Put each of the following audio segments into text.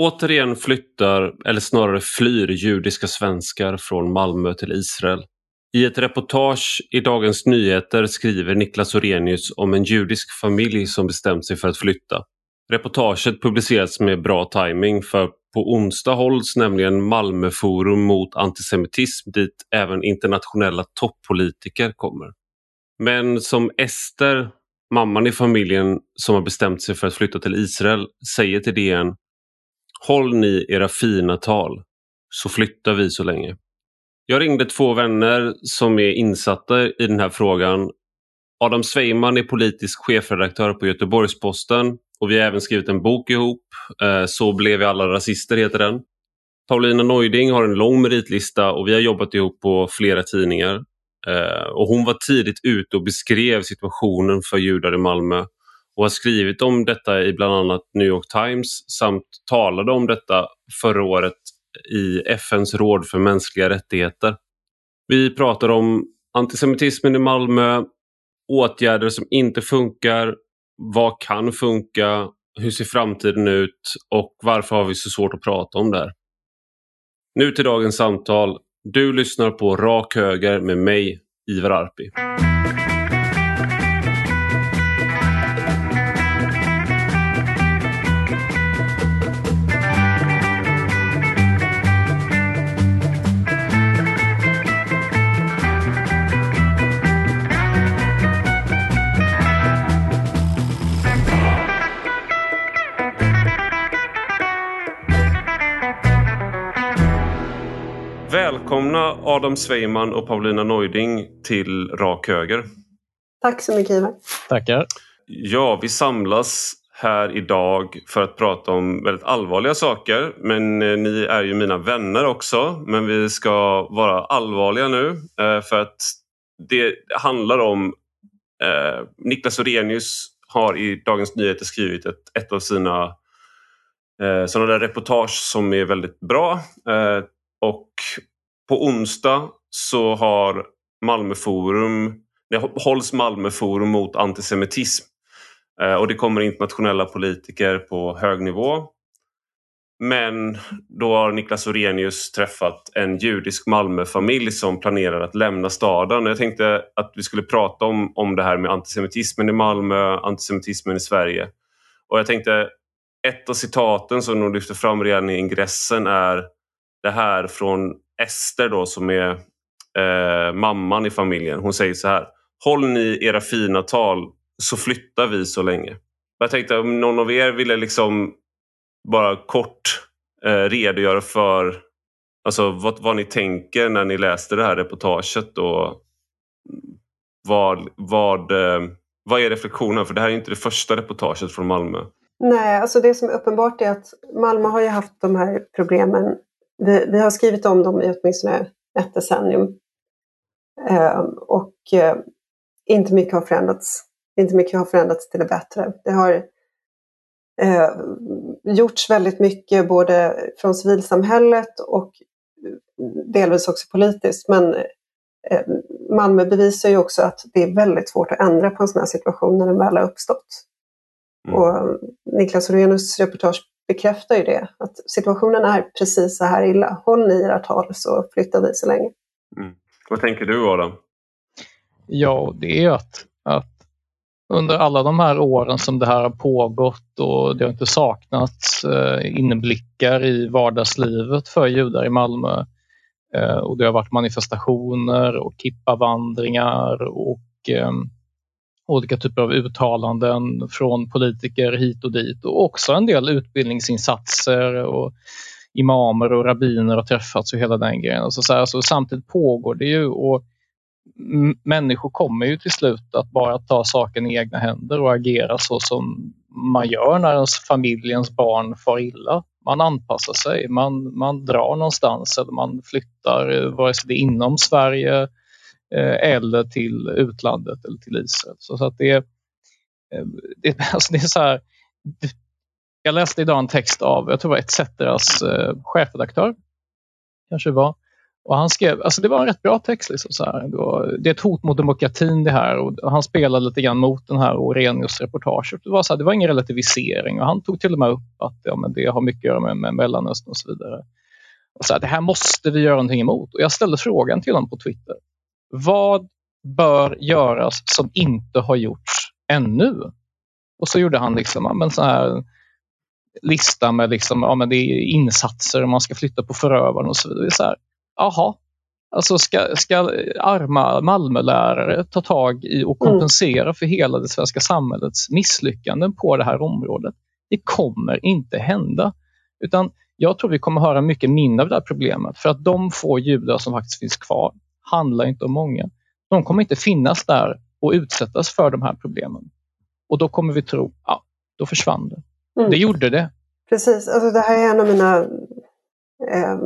Återigen flyttar, eller snarare flyr, judiska svenskar från Malmö till Israel. I ett reportage i Dagens Nyheter skriver Niklas Orenius om en judisk familj som bestämt sig för att flytta. Reportaget publiceras med bra timing för på onsdag hålls nämligen Malmöforum mot antisemitism dit även internationella toppolitiker kommer. Men som Ester, mamman i familjen som har bestämt sig för att flytta till Israel, säger till DN Håll ni era fina tal så flyttar vi så länge. Jag ringde två vänner som är insatta i den här frågan. Adam Sveiman är politisk chefredaktör på Göteborgs-Posten och vi har även skrivit en bok ihop. Eh, så blev vi alla rasister heter den. Paulina Neuding har en lång meritlista och vi har jobbat ihop på flera tidningar. Eh, och hon var tidigt ute och beskrev situationen för judar i Malmö och har skrivit om detta i bland annat New York Times samt talade om detta förra året i FNs råd för mänskliga rättigheter. Vi pratar om antisemitismen i Malmö, åtgärder som inte funkar, vad kan funka, hur ser framtiden ut och varför har vi så svårt att prata om det här? Nu till dagens samtal. Du lyssnar på Rak Höger med mig, Ivar Arpi. Adam Sveiman och Paulina Neuding till Rak Höger. Tack så mycket Ivar. Tackar. Ja, vi samlas här idag för att prata om väldigt allvarliga saker. Men eh, ni är ju mina vänner också. Men vi ska vara allvarliga nu eh, för att det handlar om eh, Niklas Orenius har i Dagens Nyheter skrivit ett, ett av sina eh, sådana där reportage som är väldigt bra. Eh, och på onsdag så har Malmöforum, det hålls Malmöforum mot antisemitism. Eh, och det kommer internationella politiker på hög nivå. Men då har Niklas Orenius träffat en judisk Malmöfamilj som planerar att lämna staden. Jag tänkte att vi skulle prata om, om det här med antisemitismen i Malmö, antisemitismen i Sverige. Och jag tänkte, ett av citaten som de lyfter fram redan i ingressen är det här från Ester då som är eh, mamman i familjen. Hon säger så här. Håll ni era fina tal så flyttar vi så länge. Jag tänkte om någon av er ville liksom bara kort eh, redogöra för alltså, vad, vad ni tänker när ni läste det här reportaget och vad, vad, eh, vad är reflektionen? För det här är inte det första reportaget från Malmö. Nej, alltså det som är uppenbart är att Malmö har ju haft de här problemen vi, vi har skrivit om dem i åtminstone ett decennium. Eh, och eh, inte mycket har förändrats. Inte mycket har förändrats till det bättre. Det har eh, gjorts väldigt mycket både från civilsamhället och delvis också politiskt. Men eh, Malmö bevisar ju också att det är väldigt svårt att ändra på en sån här situation när den väl har uppstått. Mm. Och Niklas Orenius reportage bekräftar ju det. Att situationen är precis så här illa. Håll ni era tal så flyttar vi så länge. Mm. Vad tänker du Adam? Ja, det är att, att under alla de här åren som det här har pågått och det har inte saknats eh, inblickar i vardagslivet för judar i Malmö. Eh, och det har varit manifestationer och kippavandringar och eh, olika typer av uttalanden från politiker hit och dit och också en del utbildningsinsatser och imamer och rabbiner har träffats och hela den grejen. Och så, så, alltså samtidigt pågår det ju och människor kommer ju till slut att bara ta saken i egna händer och agera så som man gör när ens familjens barn far illa. Man anpassar sig, man, man drar någonstans eller man flyttar, eh, vare sig det är inom Sverige Eh, eller till utlandet eller till Israel. Så, så att det, eh, det, alltså det är så här, jag läste idag en text av, jag tror det var ETCetras eh, chefredaktör, kanske var, Och han skrev, alltså det var en rätt bra text. Liksom, så här. Det, var, det är ett hot mot demokratin det här och han spelade lite grann mot den här Orenius-reportaget. Det, var så här, det var ingen relativisering och han tog till och med upp att ja, men det har mycket att göra med, med Mellanöstern och så vidare. Och så här, det här måste vi göra någonting emot. Och jag ställde frågan till honom på Twitter. Vad bör göras som inte har gjorts ännu? Och så gjorde han liksom, men så här, lista med liksom, ja, men det är insatser, man ska flytta på förövaren och så vidare. Så här, Jaha, alltså ska, ska arma Malmölärare ta tag i och mm. kompensera mm. för hela det svenska samhällets misslyckanden på det här området? Det kommer inte hända. Utan jag tror vi kommer höra mycket mindre av det här problemet för att de få judar som faktiskt finns kvar handlar inte om många. De kommer inte finnas där och utsättas för de här problemen. Och då kommer vi tro, ja, då försvann det. Mm. Det gjorde det. Precis, alltså det här är en av mina eh,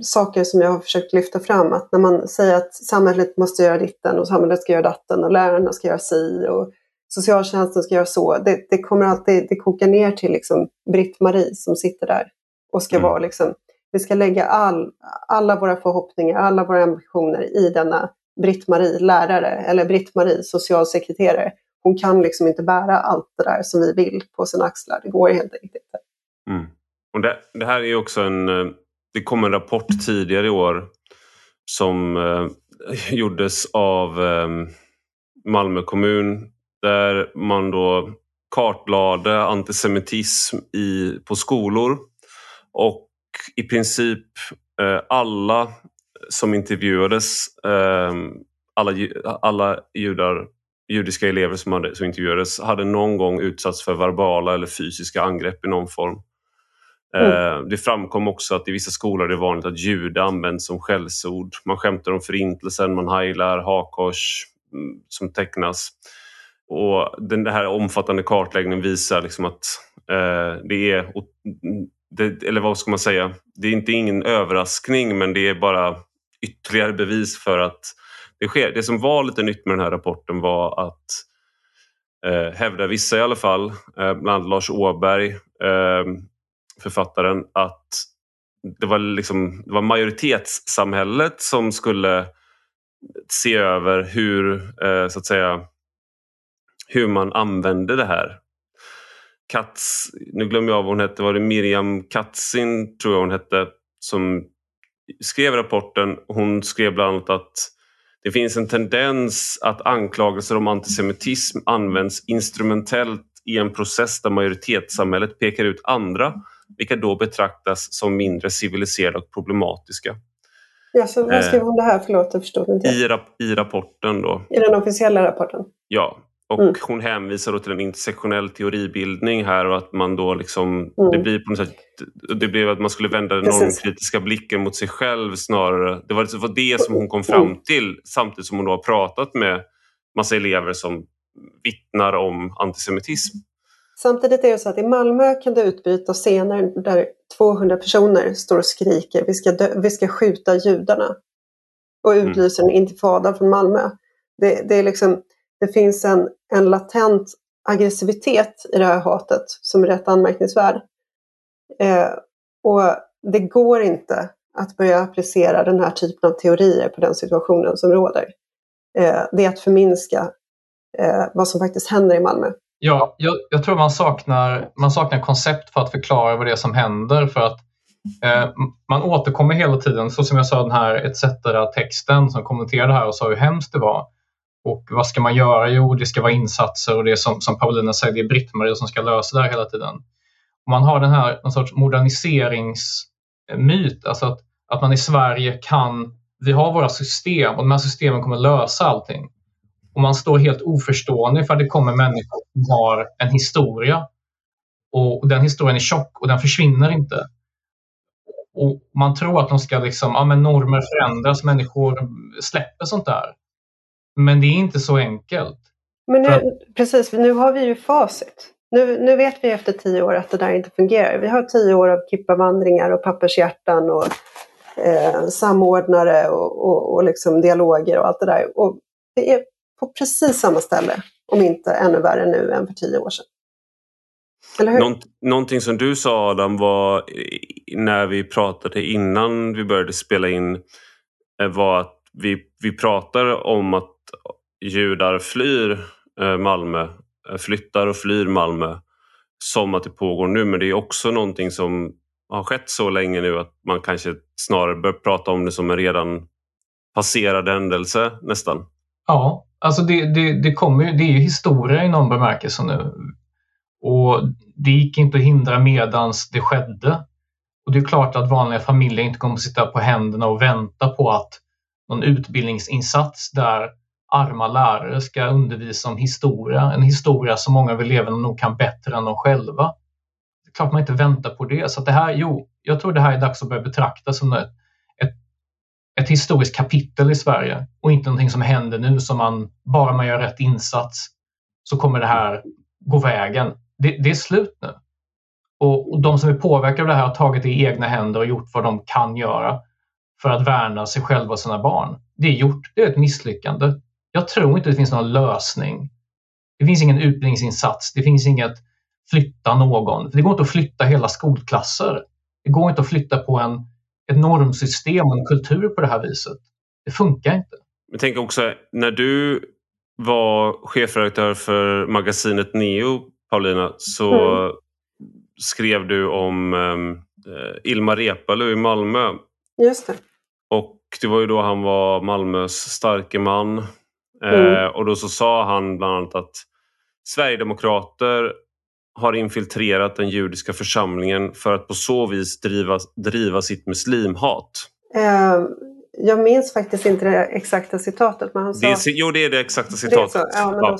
saker som jag har försökt lyfta fram. Att när man säger att samhället måste göra ditten och samhället ska göra datten och lärarna ska göra si och socialtjänsten ska göra så. Det, det kommer alltid, det kokar ner till liksom Britt-Marie som sitter där och ska mm. vara liksom, vi ska lägga all, alla våra förhoppningar, alla våra ambitioner i denna Britt-Marie lärare eller Britt-Marie socialsekreterare. Hon kan liksom inte bära allt det där som vi vill på sina axlar. Det går helt enkelt inte. Mm. Och det, det, här är också en... Eh, det kom en rapport tidigare i år som eh, gjordes av eh, Malmö kommun där man då kartlade antisemitism i, på skolor och i princip eh, alla som intervjuades, eh, alla, alla judar, judiska elever som, hade, som intervjuades hade någon gång utsatts för verbala eller fysiska angrepp i någon form. Mm. Det framkom också att i vissa skolor är det vanligt att jude används som skällsord. Man skämtar om förintelsen, man heilar hakors mm, som tecknas. Och den här omfattande kartläggningen visar liksom att eh, det är, det, eller vad ska man säga, det är inte ingen överraskning men det är bara ytterligare bevis för att det sker. Det som var lite nytt med den här rapporten var att eh, hävdar vissa i alla fall, eh, bland annat Lars Åberg, eh, författaren, att det var, liksom, det var majoritetssamhället som skulle se över hur, eh, så att säga, hur man använde det här. Katz, nu glömmer jag vad hon hette, var det Miriam Katzin tror jag hon hette, som skrev rapporten. Hon skrev bland annat att det finns en tendens att anklagelser om antisemitism används instrumentellt i en process där majoritetssamhället pekar ut andra vilka då betraktas som mindre civiliserade och problematiska. Ja, så vad skrev hon det här? Förlåt, jag förstod inte. I, rap I rapporten då. I den officiella rapporten? Ja, och mm. hon hänvisar till en intersektionell teoribildning här och att man då liksom, mm. det blir på något sätt, det blev att man skulle vända den normkritiska blicken mot sig själv snarare. Det var, det var det som hon kom fram till samtidigt som hon då har pratat med massa elever som vittnar om antisemitism. Samtidigt är det så att i Malmö kan det utbryta scener där 200 personer står och skriker vi ska, dö, vi ska skjuta judarna och utlyser mm. en intifada från Malmö. Det, det, är liksom, det finns en, en latent aggressivitet i det här hatet som är rätt anmärkningsvärd. Eh, och det går inte att börja applicera den här typen av teorier på den situationen som råder. Eh, det är att förminska eh, vad som faktiskt händer i Malmö. Ja, jag, jag, tror man saknar, man saknar koncept för att förklara vad det är som händer för att eh, man återkommer hela tiden, så som jag sa den här ETC-texten som kommenterade det här och sa hur hemskt det var. Och vad ska man göra? Jo, det ska vara insatser och det är som, som Paulina säger, det är Britt-Marie som ska lösa det här hela tiden. Och man har den här någon sorts moderniseringsmyt, alltså att, att man i Sverige kan, vi har våra system och de här systemen kommer lösa allting. Och man står helt oförstående för att det kommer människor som har en historia. Och den historien är tjock och den försvinner inte. Och man tror att de ska liksom, ja men normer förändras, människor släpper sånt där. Men det är inte så enkelt. Men nu, precis, nu har vi ju facit. Nu, nu vet vi efter tio år att det där inte fungerar. Vi har tio år av kippavandringar och pappershjärtan och eh, samordnare och, och, och liksom dialoger och allt det där. Och det är på precis samma ställe, om inte ännu värre nu än för tio år sedan. Eller hur? Nånt, någonting som du sa Adam var när vi pratade innan vi började spela in var att vi, vi pratar om att judar flyr eh, Malmö, eh, flyttar och flyr Malmö som att det pågår nu men det är också någonting som har skett så länge nu att man kanske snarare bör prata om det som en redan passerad händelse nästan. Ja, alltså det, det, det, kommer, det är ju historia i någon bemärkelse nu. Och det gick inte att hindra medans det skedde. Och det är klart att vanliga familjer inte kommer att sitta på händerna och vänta på att någon utbildningsinsats där arma lärare ska undervisa om historia, en historia som många av eleverna nog kan bättre än de själva. Det är klart man inte väntar på det. Så det här, jo, jag tror det här är dags att börja betrakta som ett, ett, ett historiskt kapitel i Sverige och inte någonting som händer nu som man, bara man gör rätt insats så kommer det här gå vägen. Det, det är slut nu. Och, och de som är påverkade av det här har tagit det i egna händer och gjort vad de kan göra för att värna sig själva och sina barn. Det är gjort. Det är ett misslyckande. Jag tror inte det finns någon lösning. Det finns ingen utbildningsinsats. Det finns inget flytta någon. Det går inte att flytta hela skolklasser. Det går inte att flytta på en, ett normsystem och en kultur på det här viset. Det funkar inte. Men tänk också, när du var chefredaktör för magasinet Neo, Paulina, så mm. skrev du om um, Ilmar Reepalu i Malmö. Just det. Och det var ju då han var Malmös starke man. Mm. Eh, och då så sa han bland annat att Sverigedemokrater har infiltrerat den judiska församlingen för att på så vis driva, driva sitt muslimhat. Eh, jag minns faktiskt inte det exakta citatet. Men han sa... det är, jo, det är det exakta citatet. Det ja, men ja.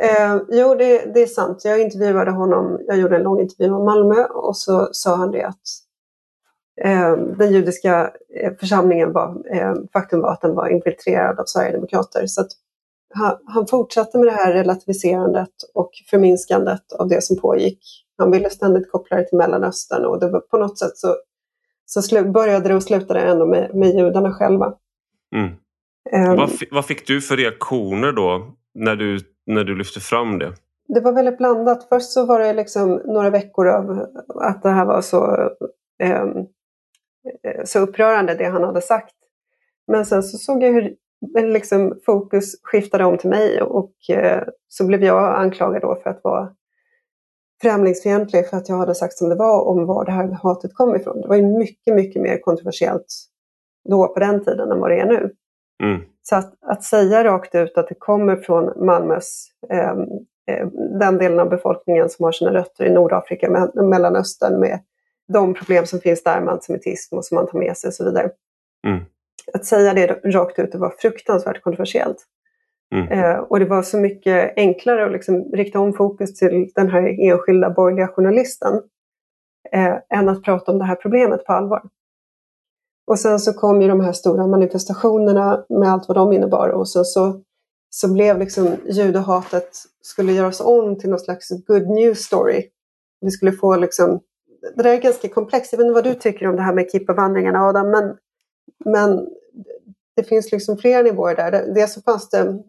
Eh, jo, det, det, är sant. Jag intervjuade honom. Jag gjorde en lång intervju om Malmö och så sa han det att eh, den judiska eh, församlingen var, eh, faktum var att den var infiltrerad av Sverigedemokrater. Så att han, fortsatte med det här relativiserandet och förminskandet av det som pågick. Han ville ständigt koppla det till Mellanöstern och det var, på något sätt så, så började det och slutade ändå med, med judarna själva. Mm. Um, vad, vad fick du för reaktioner då när du, när du lyfte fram det? Det var väldigt blandat. Först så var det liksom några veckor av att det här var så, um, så upprörande det han hade sagt. Men sen så såg jag hur liksom fokus skiftade om till mig och eh, så blev jag anklagad då för att vara främlingsfientlig för att jag hade sagt som det var om var det här hatet kom ifrån. Det var ju mycket, mycket mer kontroversiellt då på den tiden än vad det är nu. Mm. Så att, att säga rakt ut att det kommer från Malmös, ehm, eh, den delen av befolkningen som har sina rötter i Nordafrika, med, Mellanöstern med de problem som finns där med antisemitism och som man tar med sig och så vidare. Mm att säga det rakt ut det var fruktansvärt kontroversiellt. Mm. Eh, och det var så mycket enklare att liksom rikta om fokus till den här enskilda borgerliga journalisten eh, än att prata om det här problemet på allvar. Och sen så kom ju de här stora manifestationerna med allt vad de innebar och så, så, så blev liksom judehatet skulle göras om till någon slags good news story. Vi skulle få liksom, det där är ganska komplext, jag vet inte vad du tycker om det här med kippavandringarna Adam, men, men det finns liksom flera nivåer där. Dels så fanns det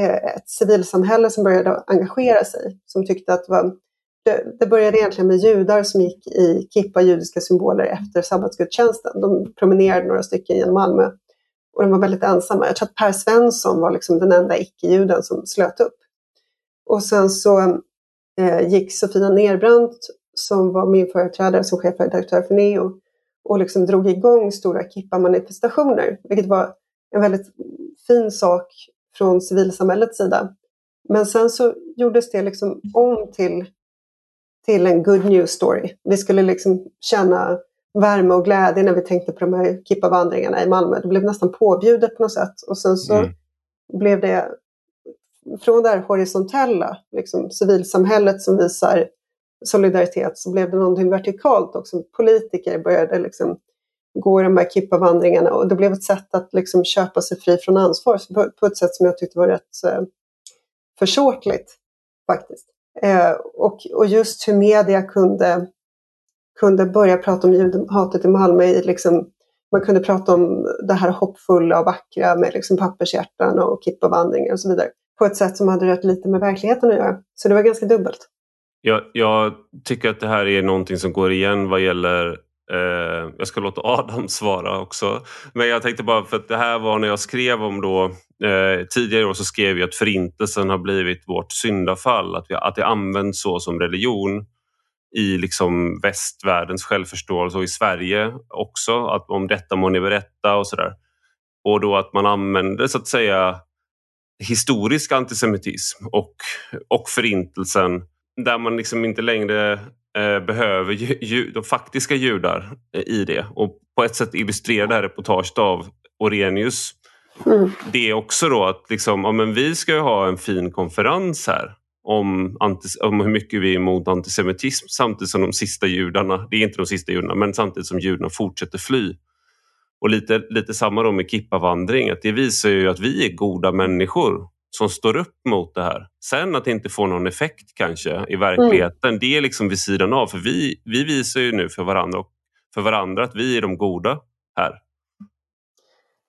eh, ett civilsamhälle som började engagera sig, som tyckte att det var det började egentligen med judar som gick i kippa judiska symboler efter sabbatsgudstjänsten. De promenerade några stycken genom Malmö och de var väldigt ensamma. Jag tror att Per Svensson var liksom den enda icke-juden som slöt upp. Och sen så eh, gick Sofia Nerbrandt som var min företrädare som chefredaktör för Neo och liksom drog igång stora kippa-manifestationer, vilket var en väldigt fin sak från civilsamhällets sida. Men sen så gjordes det liksom om till, till en good news story. Vi skulle liksom känna värme och glädje när vi tänkte på de här kippavandringarna i Malmö. Det blev nästan påbjudet på något sätt. Och sen så mm. blev det från det här horisontella, liksom civilsamhället som visar solidaritet, så blev det någonting vertikalt också. Politiker började liksom gå de här kippavandringarna och det blev ett sätt att liksom köpa sig fri från ansvar på, ett sätt som jag tyckte var rätt eh, försåtligt faktiskt. Eh, och, och just hur media kunde, kunde börja prata om judehatet i Malmö i liksom, man kunde prata om det här hoppfulla och vackra med liksom pappershjärtan och kippavandringar och så vidare på ett sätt som hade rätt lite med verkligheten att göra. Så det var ganska dubbelt. Jag, jag tycker att det här är någonting som går igen vad gäller Eh, jag ska låta Adam svara också. Men jag tänkte bara för att det här var när jag skrev om då eh, tidigare år så skrev jag att förintelsen har blivit vårt syndafall. Att, vi, att det används så som religion i liksom västvärldens självförståelse och i Sverige också. Att om detta må ni berätta och sådär. Och då att man använder så att säga historisk antisemitism och, och förintelsen där man liksom inte längre eh, behöver ju, ju, de faktiska judar eh, i det. Och på ett sätt illustrerar det här reportaget av Orenius mm. det är också då att liksom, ja, men vi ska ha en fin konferens här om, antis, om hur mycket vi är emot antisemitism samtidigt som de sista judarna, det är inte de sista judarna, men samtidigt som judarna fortsätter fly. Och lite, lite samma då med kippavandring, att det visar ju att vi är goda människor som står upp mot det här. Sen att det inte får någon effekt kanske i verkligheten, mm. det är liksom vid sidan av. För vi, vi visar ju nu för varandra, för varandra att vi är de goda här.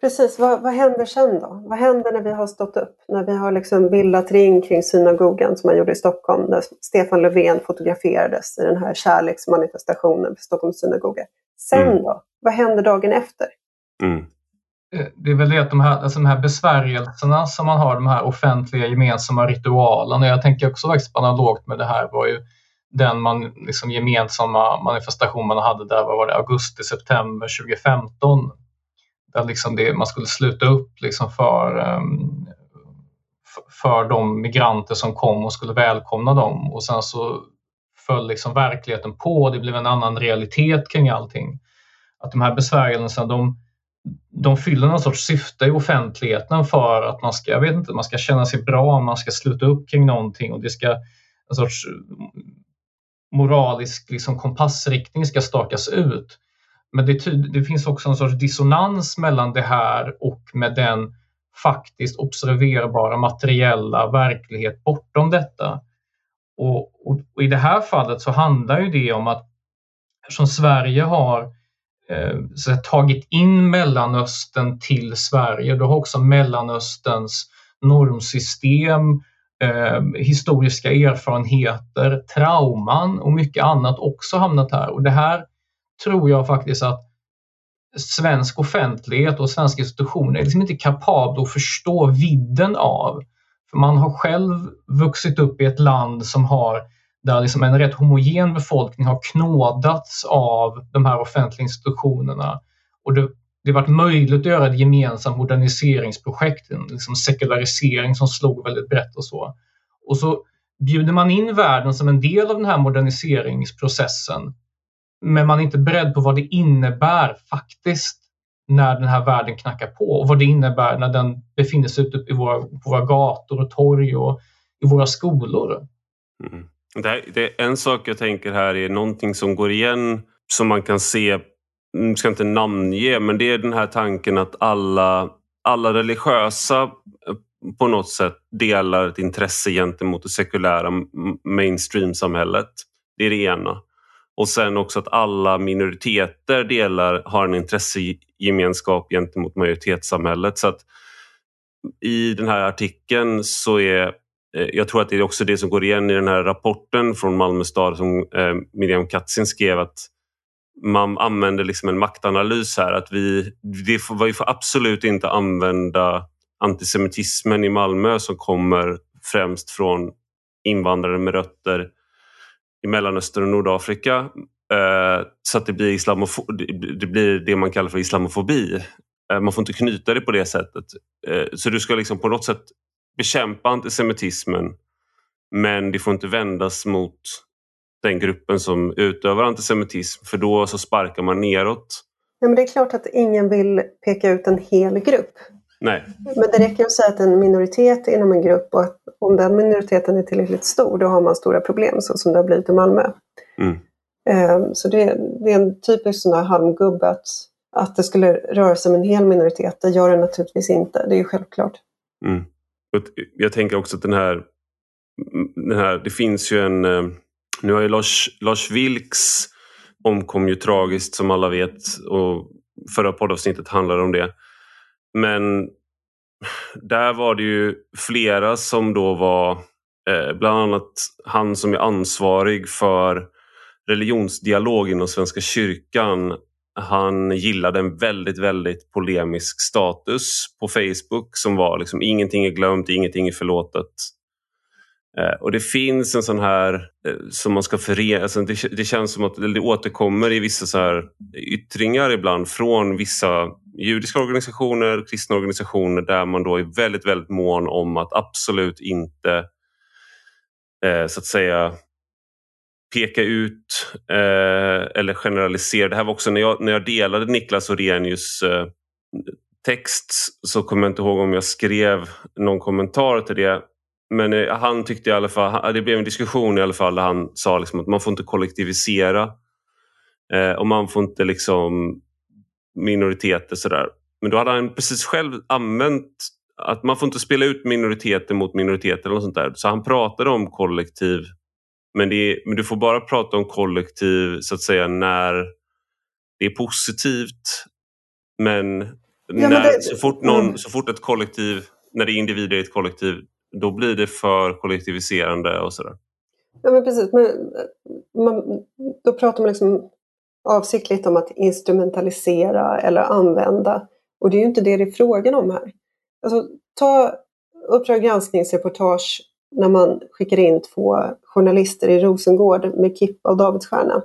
Precis, vad, vad händer sen då? Vad händer när vi har stått upp? När vi har liksom bildat ring kring synagogan som man gjorde i Stockholm, där Stefan Löfven fotograferades i den här kärleksmanifestationen för Stockholms synagoga. Sen mm. då? Vad händer dagen efter? Mm. Eh, det är väl det att de här, alltså de här besvärjelserna som man har, de här offentliga gemensamma ritualerna. Jag tänker också faktiskt analogt med det här var ju den man, liksom gemensamma manifestation man hade där, vad var det, augusti, september 2015 där liksom det, man skulle sluta upp liksom för, ehm, för de migranter som kom och skulle välkomna dem och sen så föll liksom verkligheten på, det blev en annan realitet kring allting. Att de här besvärjelserna, de, de fyller någon sorts syfte i offentligheten för att man ska, jag vet inte, man ska känna sig bra, man ska sluta upp kring någonting och det ska en sorts moralisk liksom kompassriktning ska stakas ut. Men det, det, finns också en sorts dissonans mellan det här och med den faktiskt observerbara materiella verklighet bortom detta. Och, och, och, i det här fallet så handlar ju det om att som Sverige har Eh, så så tagit in Mellanöstern till Sverige, då har också Mellanösterns normsystem, eh, historiska erfarenheter, trauman och mycket annat också hamnat här. Och det här tror jag faktiskt att svensk offentlighet och svenska institutioner är liksom inte kapabla att förstå vidden av. För man har själv vuxit upp i ett land som har där liksom en rätt homogen befolkning har knådats av de här offentliga institutionerna. Och det, det varit möjligt att göra ett gemensamt moderniseringsprojekt, en liksom sekularisering som slog väldigt brett och så. Och så bjuder man in världen som en del av den här moderniseringsprocessen men man är inte beredd på vad det innebär faktiskt när den här världen knackar på och vad det innebär när den befinner sig ute i våra, på våra gator och torg och i våra skolor. Mm. Det, här, det är en sak jag tänker här är någonting som går igen som man kan se, jag ska inte namnge, men det är den här tanken att alla, alla religiösa eh, på något sätt delar ett intresse gentemot det sekulära mainstream-samhället. Det är det ena. Och sen också att alla minoriteter delar, har en intressegemenskap gentemot majoritetssamhället. Så att I den här artikeln så är Eh, jag tror att det är också det som går igen i den här rapporten från Malmö stad som eh, Miriam Katzin skrev att man använder liksom en maktanalys här. Att vi, vi, får, vi får absolut inte använda antisemitismen i Malmö som kommer främst från invandrare med rötter i Mellanöstern och Nordafrika eh, så att det blir, det blir det man kallar för islamofobi. Eh, man får inte knyta det på det sättet. Eh, så du ska liksom på något sätt bekämpa antisemitismen men det får inte vändas mot den gruppen som utövar antisemitism för då så sparkar man neråt. Ja, men det är klart att ingen vill peka ut en hel grupp. Nej. Men det räcker att säga att en minoritet inom en grupp och att om den minoriteten är tillräckligt stor då har man stora problem så som det har blivit i Malmö. Mm. Ehm, så det, det, är en typisk sån här halmgubbe att, att det skulle röra sig om en hel minoritet. Det gör det naturligtvis inte, det är ju självklart. Mm. Jag tänker också att den här, den här, det finns ju en, eh, nu har ju Lars, Lars Vilks omkom ju tragiskt som alla vet och förra poddavsnittet handlade om det. Men där var det ju flera som då var, eh, bland annat han som är ansvarig för religionsdialog inom Svenska kyrkan. Han gillade en väldigt, väldigt polemisk status på Facebook som var liksom ingenting är glömt, ingenting är förlåtet. Eh, och det finns en sån här eh, som man ska förena, alltså det, det, känns som att det återkommer i vissa så här yttringar ibland från vissa judiska organisationer, kristna organisationer där man då är väldigt, väldigt mån om att absolut inte eh, så att säga peka ut eh, eller generalisera. Det här var också när jag, när jag delade Niklas Orenius eh, text så kommer jag inte ihåg om jag skrev någon kommentar till det. Men eh, han tyckte i alla fall, det blev en diskussion i alla fall där han sa liksom att man får inte kollektivisera eh, och man får inte liksom minoriteter sådär. Men då hade han precis själv använt att man får inte spela ut minoriteter mot minoriteter eller något sånt där. Så han pratade om kollektiv men, är, men du får bara prata om kollektiv så att säga när det är positivt. Men, ja, när, det, så, fort någon, mm. så fort ett kollektiv, när det är individer i ett kollektiv, då blir det för kollektiviserande och sådär. Ja men precis, men man, då pratar man liksom avsiktligt om att instrumentalisera eller använda. Och det är ju inte det det är frågan om här. Alltså, ta Uppdrag granskningsreportage när man skickar in två journalister i Rosengård med kippa och davidsstjärna.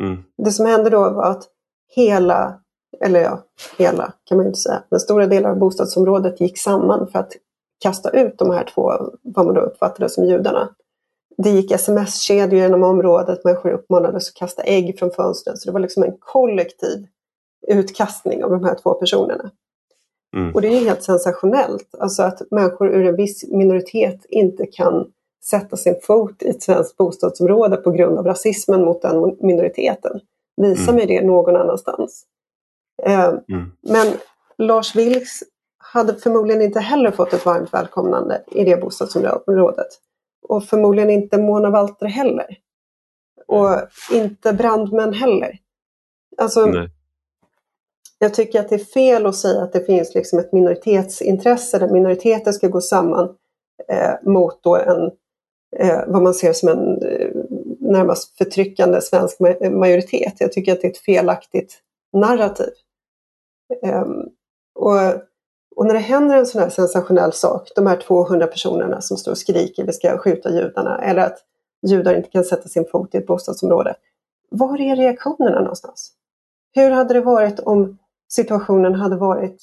Mm. Det som hände då var att hela, eller ja, hela kan man ju inte säga, men stora delar av bostadsområdet gick samman för att kasta ut de här två, vad man då uppfattade som judarna. Det gick sms-kedjor genom området, människor uppmanades att kasta ägg från fönstren. Så det var liksom en kollektiv utkastning av de här två personerna. Mm. Och det är helt sensationellt, alltså att människor ur en viss minoritet inte kan sätta sin fot i ett svenskt bostadsområde på grund av rasismen mot den minoriteten. Visa mm. mig det någon annanstans. Eh, mm. Men Lars Vilks hade förmodligen inte heller fått ett varmt välkomnande i det bostadsområdet. Och förmodligen inte Mona Walter heller. Och inte brandmän heller. Alltså, Nej. Jag tycker att det är fel att säga att det finns liksom ett minoritetsintresse där minoriteter ska gå samman eh, mot då en, eh, vad man ser som en eh, närmast förtryckande svensk majoritet. Jag tycker att det är ett felaktigt narrativ. Ehm, och, och, när det händer en sån här sensationell sak, de här 200 personerna som står och skriker vi ska skjuta judarna, eller att judar inte kan sätta sin fot i ett bostadsområde. Var är reaktionerna någonstans? Hur hade det varit om situationen hade varit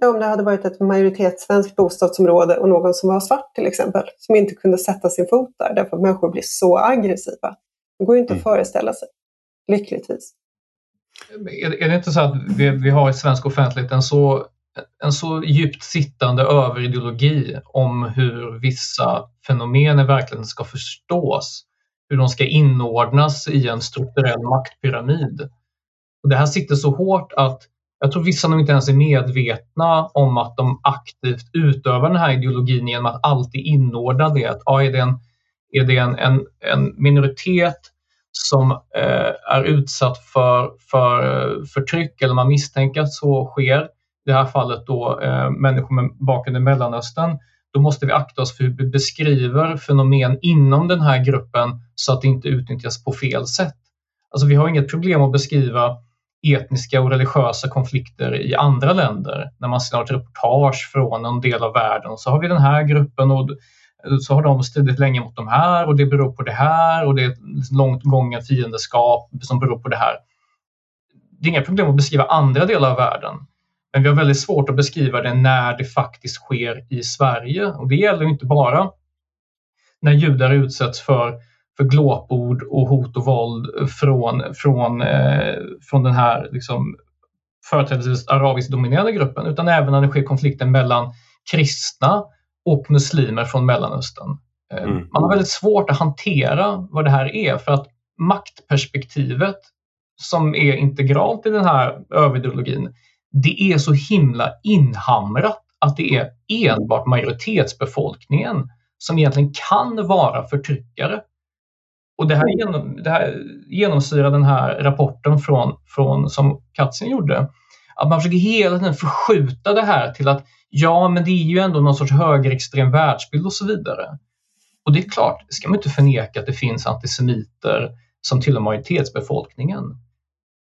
ja, om det hade varit ett majoritetssvenskt bostadsområde och någon som var svart till exempel, som inte kunde sätta sin fot där därför att människor blir så aggressiva. Det går ju inte mm. att föreställa sig, lyckligtvis. Är, är det inte så att vi, vi har i svensk offentlighet en så, en så djupt sittande överideologi om hur vissa fenomen verkligen ska förstås, hur de ska inordnas i en strukturell maktpyramid och det här sitter så hårt att jag tror vissa nog inte ens är medvetna om att de aktivt utövar den här ideologin genom att alltid inordna det. Att, ja, är det en, är det en, en, en minoritet som eh, är utsatt för, för eh, förtryck eller man misstänker att så sker, i det här fallet då eh, människor med bakgrund i Mellanöstern, då måste vi akta oss för hur vi beskriver fenomen inom den här gruppen så att det inte utnyttjas på fel sätt. Alltså vi har inget problem att beskriva etniska och religiösa konflikter i andra länder. När man ser ett reportage från en del av världen så har vi den här gruppen och så har de stridit länge mot de här och det beror på det här och det är ett långt gången fiendeskap som beror på det här. Det är inga problem att beskriva andra delar av världen. Men vi har väldigt svårt att beskriva det när det faktiskt sker i Sverige. Och det gäller inte bara när judar utsätts för för glåpord och hot och våld från, från, eh, från den här liksom, företrädesvis arabiskt dominerade gruppen utan även när det sker konflikter mellan kristna och muslimer från Mellanöstern. Eh, mm. Man har väldigt svårt att hantera vad det här är för att maktperspektivet som är integralt i den här överideologin, det är så himla inhamrat att det är enbart majoritetsbefolkningen som egentligen kan vara förtryckare. Och det här, mm. genom, det här genomsyrar den här rapporten från, från, som Katzin gjorde. Att man försöker hela tiden förskjuta det här till att ja, men det är ju ändå någon sorts högerextrem världsbild och så vidare. Och det är klart, det ska man inte förneka att det finns antisemiter som tillhör majoritetsbefolkningen.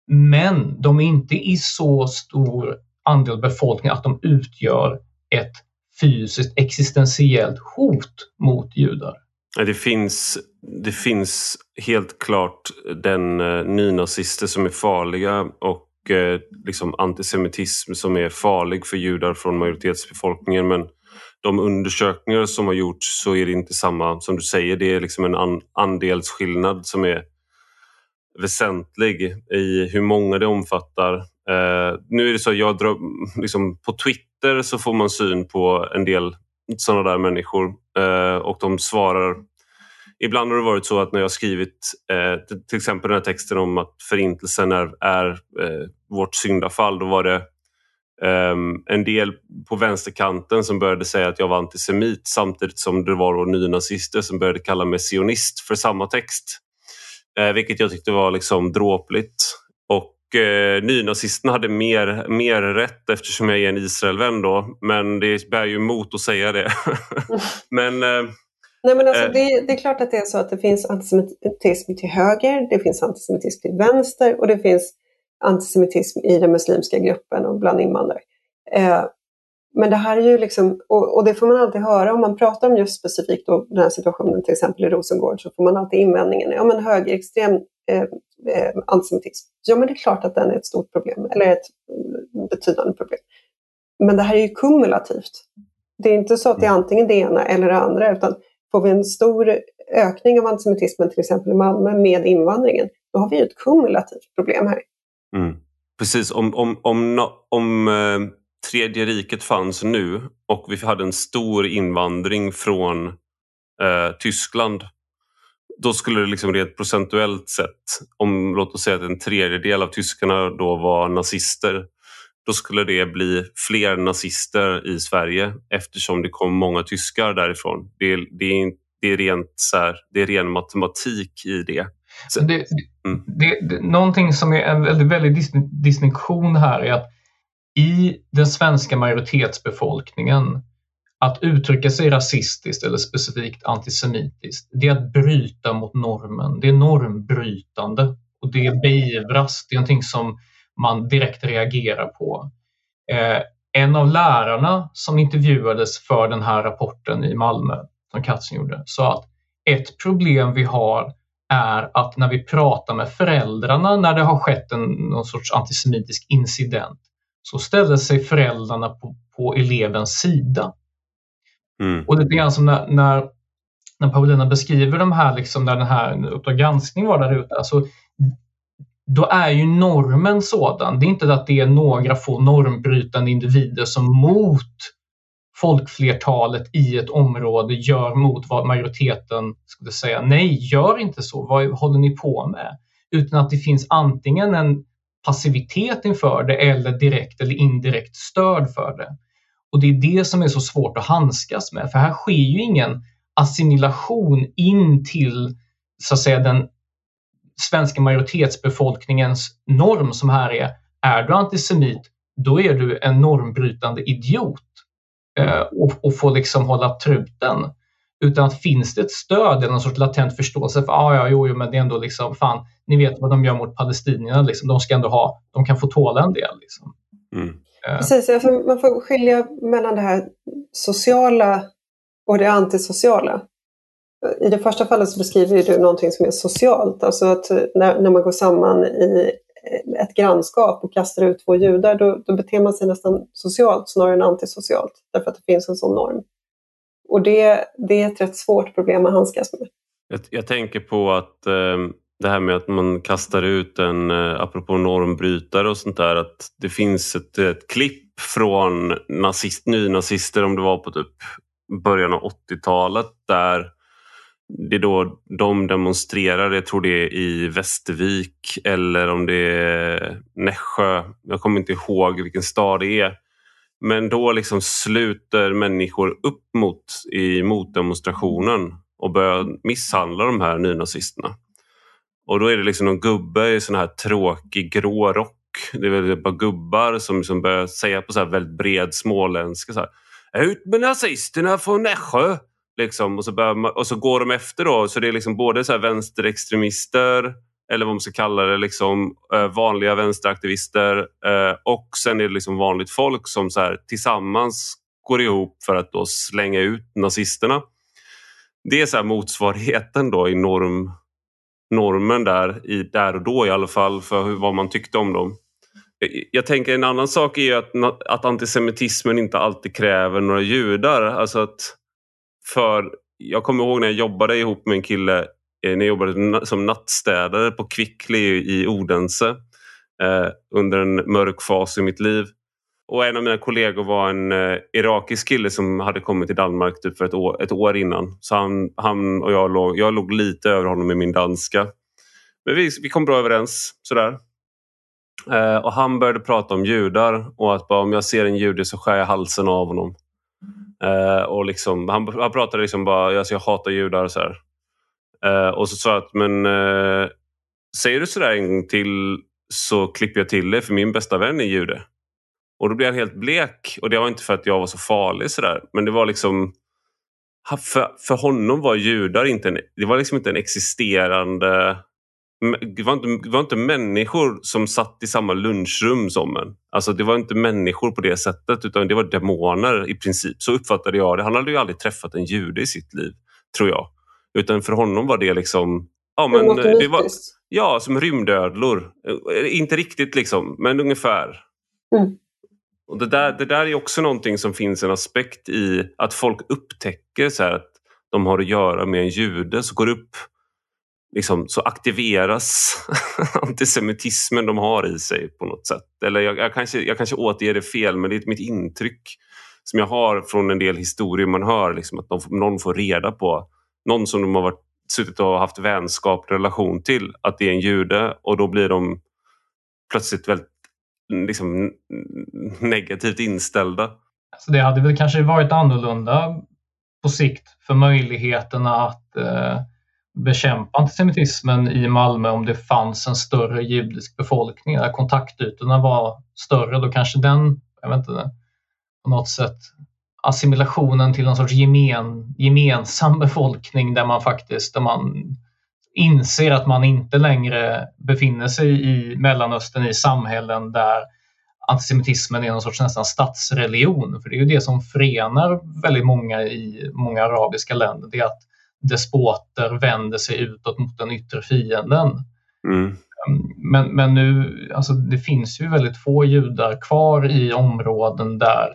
Men de är inte i så stor andel befolkningen att de utgör ett fysiskt existentiellt hot mot judar. Det finns, det finns helt klart den eh, nynazister som är farliga och eh, liksom antisemitism som är farlig för judar från majoritetsbefolkningen. Men de undersökningar som har gjorts så är det inte samma som du säger. Det är liksom en an, andelsskillnad som är väsentlig i hur många det omfattar. Eh, nu är det så att jag drar, liksom, på Twitter så får man syn på en del sådana där människor Eh, och de svarar Ibland har det varit så att när jag skrivit eh, till exempel den här texten om att förintelsen är, är eh, vårt syndafall, då var det Um, en del på vänsterkanten som började säga att jag var antisemit samtidigt som det var nynazister som började kalla mig sionist för samma text. Uh, vilket jag tyckte var liksom dråpligt. Och uh, nynazisterna hade mer, mer rätt eftersom jag är en Israelvän då. Men det bär ju emot att säga det. men uh, Nej, men alltså, det, det, är klart att det är så att det finns antisemitism till höger, det finns antisemitism till vänster och det finns antisemitism i den muslimska gruppen och bland invandrare. Eh, men det här är ju liksom, och, och, det får man alltid höra om man pratar om just specifikt då den här situationen till exempel i Rosengård så får man alltid invändningen, ja men högerextrem eh, eh, antisemitism, ja men det är klart att den är ett stort problem, eller ett betydande problem. Men det här är ju kumulativt. Det är inte så att det är antingen det ena eller det andra, utan får vi en stor ökning av antisemitismen till exempel i Malmö med invandringen, då har vi ett kumulativt problem här. Mm. Precis, om, om, om, om eh, Tredje riket fanns nu och vi hade en stor invandring från eh, Tyskland då skulle det liksom rent procentuellt sett, om låt oss säga att en tredjedel av tyskarna då var nazister, då skulle det bli fler nazister i Sverige eftersom det kom många tyskar därifrån. Det, det, är, det, är, rent så här, det är ren matematik i det. Så, det, mm. det, det, någonting som är en väldigt, väldigt distinktion här är att i den svenska majoritetsbefolkningen att uttrycka sig rasistiskt eller specifikt antisemitiskt, det är att bryta mot normen. Det är normbrytande och det beivras. Det är någonting som man direkt reagerar på. Eh, en av lärarna som intervjuades för den här rapporten i Malmö, som Katzen gjorde, sa att ett problem vi har är att när vi pratar med föräldrarna när det har skett en, någon sorts antisemitisk incident så ställer sig föräldrarna på, på elevens sida. Mm. Och lite grann som när, när, när Paulina beskriver de här, liksom, när den här Uppdrag granskning var där ute, alltså, då är ju normen sådan. Det är inte att det är några få normbrytande individer som mot folkflertalet i ett område gör mot vad majoriteten skulle säga. Nej, gör inte så. Vad håller ni på med? Utan att det finns antingen en passivitet inför det eller direkt eller indirekt stöd för det. Och det är det som är så svårt att handskas med, för här sker ju ingen assimilation in till så att säga den svenska majoritetsbefolkningens norm som här är, är du antisemit, då är du en normbrytande idiot eh, och, och får liksom hålla truten. Utan att finns det ett stöd eller någon sorts latent förståelse för ah, ja, jo, jo, men det är ändå liksom, fan, ni vet vad de gör mot palestinierna, liksom. de ska ändå ha, de kan få tåla en del. Liksom. Mm. Precis, alltså, man får skilja mellan det här sociala och det antisociala. I det första fallet så beskriver du någonting som är socialt, alltså att när, när man går samman i ett grannskap och kastar ut två judar, då, då beter man sig nästan socialt snarare än antisocialt, därför att det finns en sån norm. Och det, det är ett rätt svårt problem att handskas med. Jag, jag tänker på att eh, det här med att man kastar ut en, eh, apropå normbrytare och sånt där, att det finns ett, ett klipp från nazist, nynazister, om det var på typ början av 80-talet, där det är då de demonstrerar, jag tror det är i Västervik eller om det är Nässjö. Jag kommer inte ihåg vilken stad det är. Men då liksom sluter människor upp mot i motdemonstrationen och börjar misshandla de här nynazisterna. Och då är det liksom någon gubbe i sån här tråkig grå rock. Det är väl par gubbar som som börjar säga på så väldigt bred småländska så här, Ut med nazisterna från Nässjö! Liksom, och, så man, och så går de efter då. Så det är liksom både så vänsterextremister eller vad man ska kalla det, liksom, eh, vanliga vänsteraktivister eh, och sen är det liksom vanligt folk som så här, tillsammans går ihop för att då slänga ut nazisterna. Det är så motsvarigheten då i norm, normen där, i, där och då i alla fall för hur, vad man tyckte om dem. Jag tänker en annan sak är att, att antisemitismen inte alltid kräver några judar. Alltså att för, jag kommer ihåg när jag jobbade ihop med en kille eh, när jag jobbade som nattstädare på Kvickly i Odense eh, under en mörk fas i mitt liv. Och en av mina kollegor var en eh, irakisk kille som hade kommit till Danmark typ för ett år, ett år innan. Så han, han och jag låg, jag låg lite över honom i min danska. Men vi, vi kom bra överens sådär. Eh, och han började prata om judar och att bara, om jag ser en jude så skär jag halsen av honom. Eh, och liksom, han, han pratade liksom bara, alltså jag hatar judar och så. Uh, och så sa jag att men uh, säger du sådär en gång till så klipper jag till det för min bästa vän är jude. Och då blev han helt blek och det var inte för att jag var så farlig sådär men det var liksom för, för honom var judar inte en, det var liksom inte en existerande det var, inte, det var inte människor som satt i samma lunchrum som en. Alltså det var inte människor på det sättet utan det var demoner i princip. Så uppfattade jag det. Han hade ju aldrig träffat en jude i sitt liv, tror jag. Utan för honom var det liksom... Ja, men, det var, ja som rymdödlor. Eh, inte riktigt liksom, men ungefär. Mm. Och det, där, det där är också någonting som finns en aspekt i att folk upptäcker så att de har att göra med en jude. Så går upp, liksom, så aktiveras antisemitismen de har i sig på något sätt. Eller jag, jag, kanske, jag kanske återger det fel men det är mitt intryck som jag har från en del historier man hör. Liksom, att de, någon får reda på någon som de har varit, suttit och haft vänskap, relation till, att det är en jude och då blir de plötsligt väldigt liksom, negativt inställda. Alltså det hade väl kanske varit annorlunda på sikt för möjligheterna att eh, bekämpa antisemitismen i Malmö om det fanns en större judisk befolkning, där kontaktytorna var större. Då kanske den, jag vet inte, på något sätt assimilationen till någon sorts gemen, gemensam befolkning där man faktiskt där man inser att man inte längre befinner sig i Mellanöstern i samhällen där antisemitismen är någon sorts nästan statsreligion. För det är ju det som förenar väldigt många i många arabiska länder. Det är att despoter vänder sig utåt mot den yttre fienden. Mm. Men, men nu, alltså det finns ju väldigt få judar kvar i områden där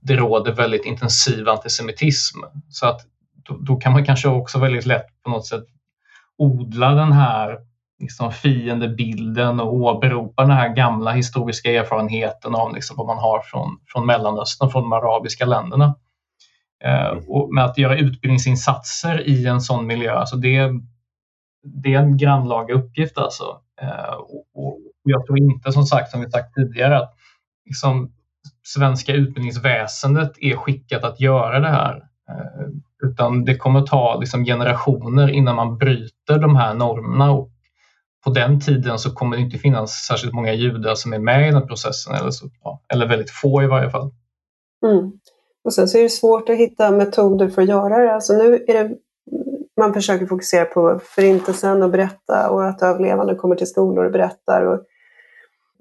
det råder väldigt intensiv antisemitism. Så att då, då, kan man kanske också väldigt lätt på något sätt odla den här liksom fiendebilden och åberopa den här gamla historiska erfarenheten av liksom vad man har från, från Mellanöstern, från de arabiska länderna. Eh, och med att göra utbildningsinsatser i en sån miljö, alltså det, det är en grannlaga uppgift. Alltså. Eh, och, och jag tror inte, som sagt, som vi sagt tidigare, att liksom, svenska utbildningsväsendet är skickat att göra det här. Eh, utan det kommer ta liksom generationer innan man bryter de här normerna. Och på den tiden så kommer det inte finnas särskilt många judar som är med i den processen, eller, så, ja, eller väldigt få i varje fall. Mm. Och sen så är det svårt att hitta metoder för att göra det. Alltså nu är det man försöker fokusera på förintelsen och berätta och att överlevande kommer till skolor och berättar. Och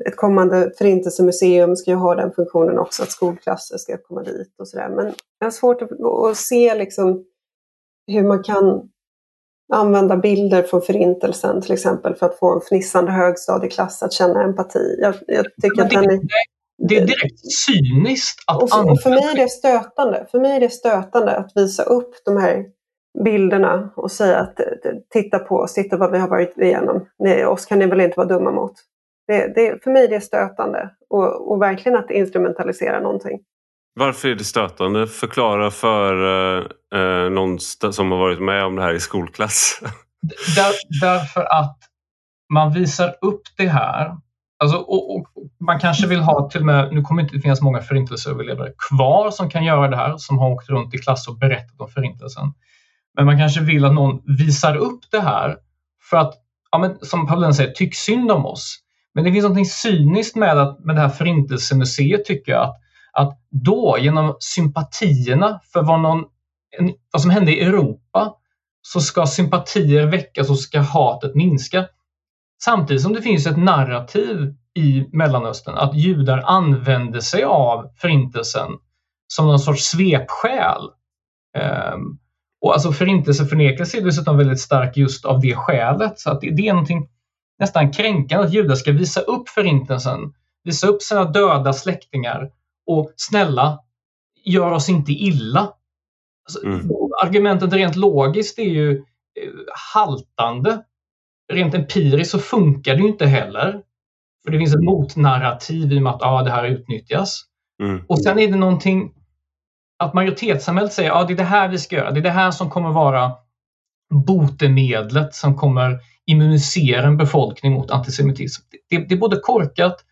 ett kommande förintelsemuseum ska ju ha den funktionen också, att skolklasser ska komma dit och sådär. Men jag har svårt att, att se liksom hur man kan använda bilder från förintelsen till exempel för att få en fnissande högstadieklass att känna empati. Jag, jag tycker att den är, det är direkt cyniskt att och för, för mig är det stötande. För mig är det stötande att visa upp de här bilderna och säga att titta på oss, titta vad vi har varit igenom. Nej, oss kan ni väl inte vara dumma mot. Det, det, för mig är det stötande och, och verkligen att instrumentalisera någonting. Varför är det stötande? Förklara för eh, eh någon som har varit med om det här i skolklass. Där, därför att man visar upp det här. Alltså, och, och, man kanske vill ha till och med, nu kommer det inte finnas många förintelseöverlevare kvar som kan göra det här, som har åkt runt i klass och berättat om förintelsen. Men man kanske vill att någon visar upp det här för att, ja, men, som Paulina säger, tyck synd om oss. Men det finns något cyniskt med, att, med det här förintelsemuseet tycker jag. Att, att då genom sympatierna för vad, någon, vad som hände i Europa så ska sympatier väckas och ska hatet minska. Samtidigt som det finns ett narrativ i Mellanöstern att judar använde sig av förintelsen som någon sorts svepskäl. Um, och alltså förintelseförnekelse är dessutom väldigt stark just av det skälet. Så att det, det är någonting nästan kränkande att judar ska visa upp förintelsen, visa upp sina döda släktingar och snälla, gör oss inte illa. Alltså, mm. Argumentet rent logiskt är ju eh, haltande. Rent empiriskt så funkar det ju inte heller. För det finns ett motnarrativ i och med att ah, det här utnyttjas. Mm. Och sen är det någonting att majoritetssamhället säger att ah, det är det här vi ska göra. Det är det här som kommer vara botemedlet som kommer immunisera en befolkning mot antisemitism. Det, det, är både korkat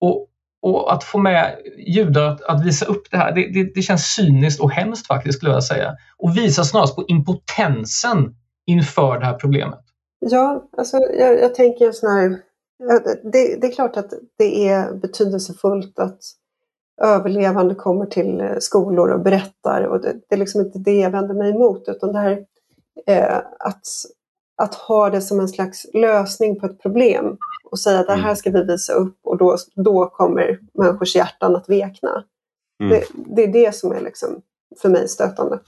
och, och att få med judar att, att visa upp det här, det, det, det, känns cyniskt och hemskt faktiskt skulle jag säga. Och visa snarast på impotensen inför det här problemet. Ja, alltså jag, jag tänker sån här, det, det är klart att det är betydelsefullt att överlevande kommer till eh, skolor och berättar och det, det är liksom inte det jag vänder mig emot utan det här eh, att att ha det som en slags lösning på ett problem och säga att det här mm. ska vi visa upp och då, då kommer människors hjärtan att vekna. Mm. Det, det, är det som är liksom för mig stötande.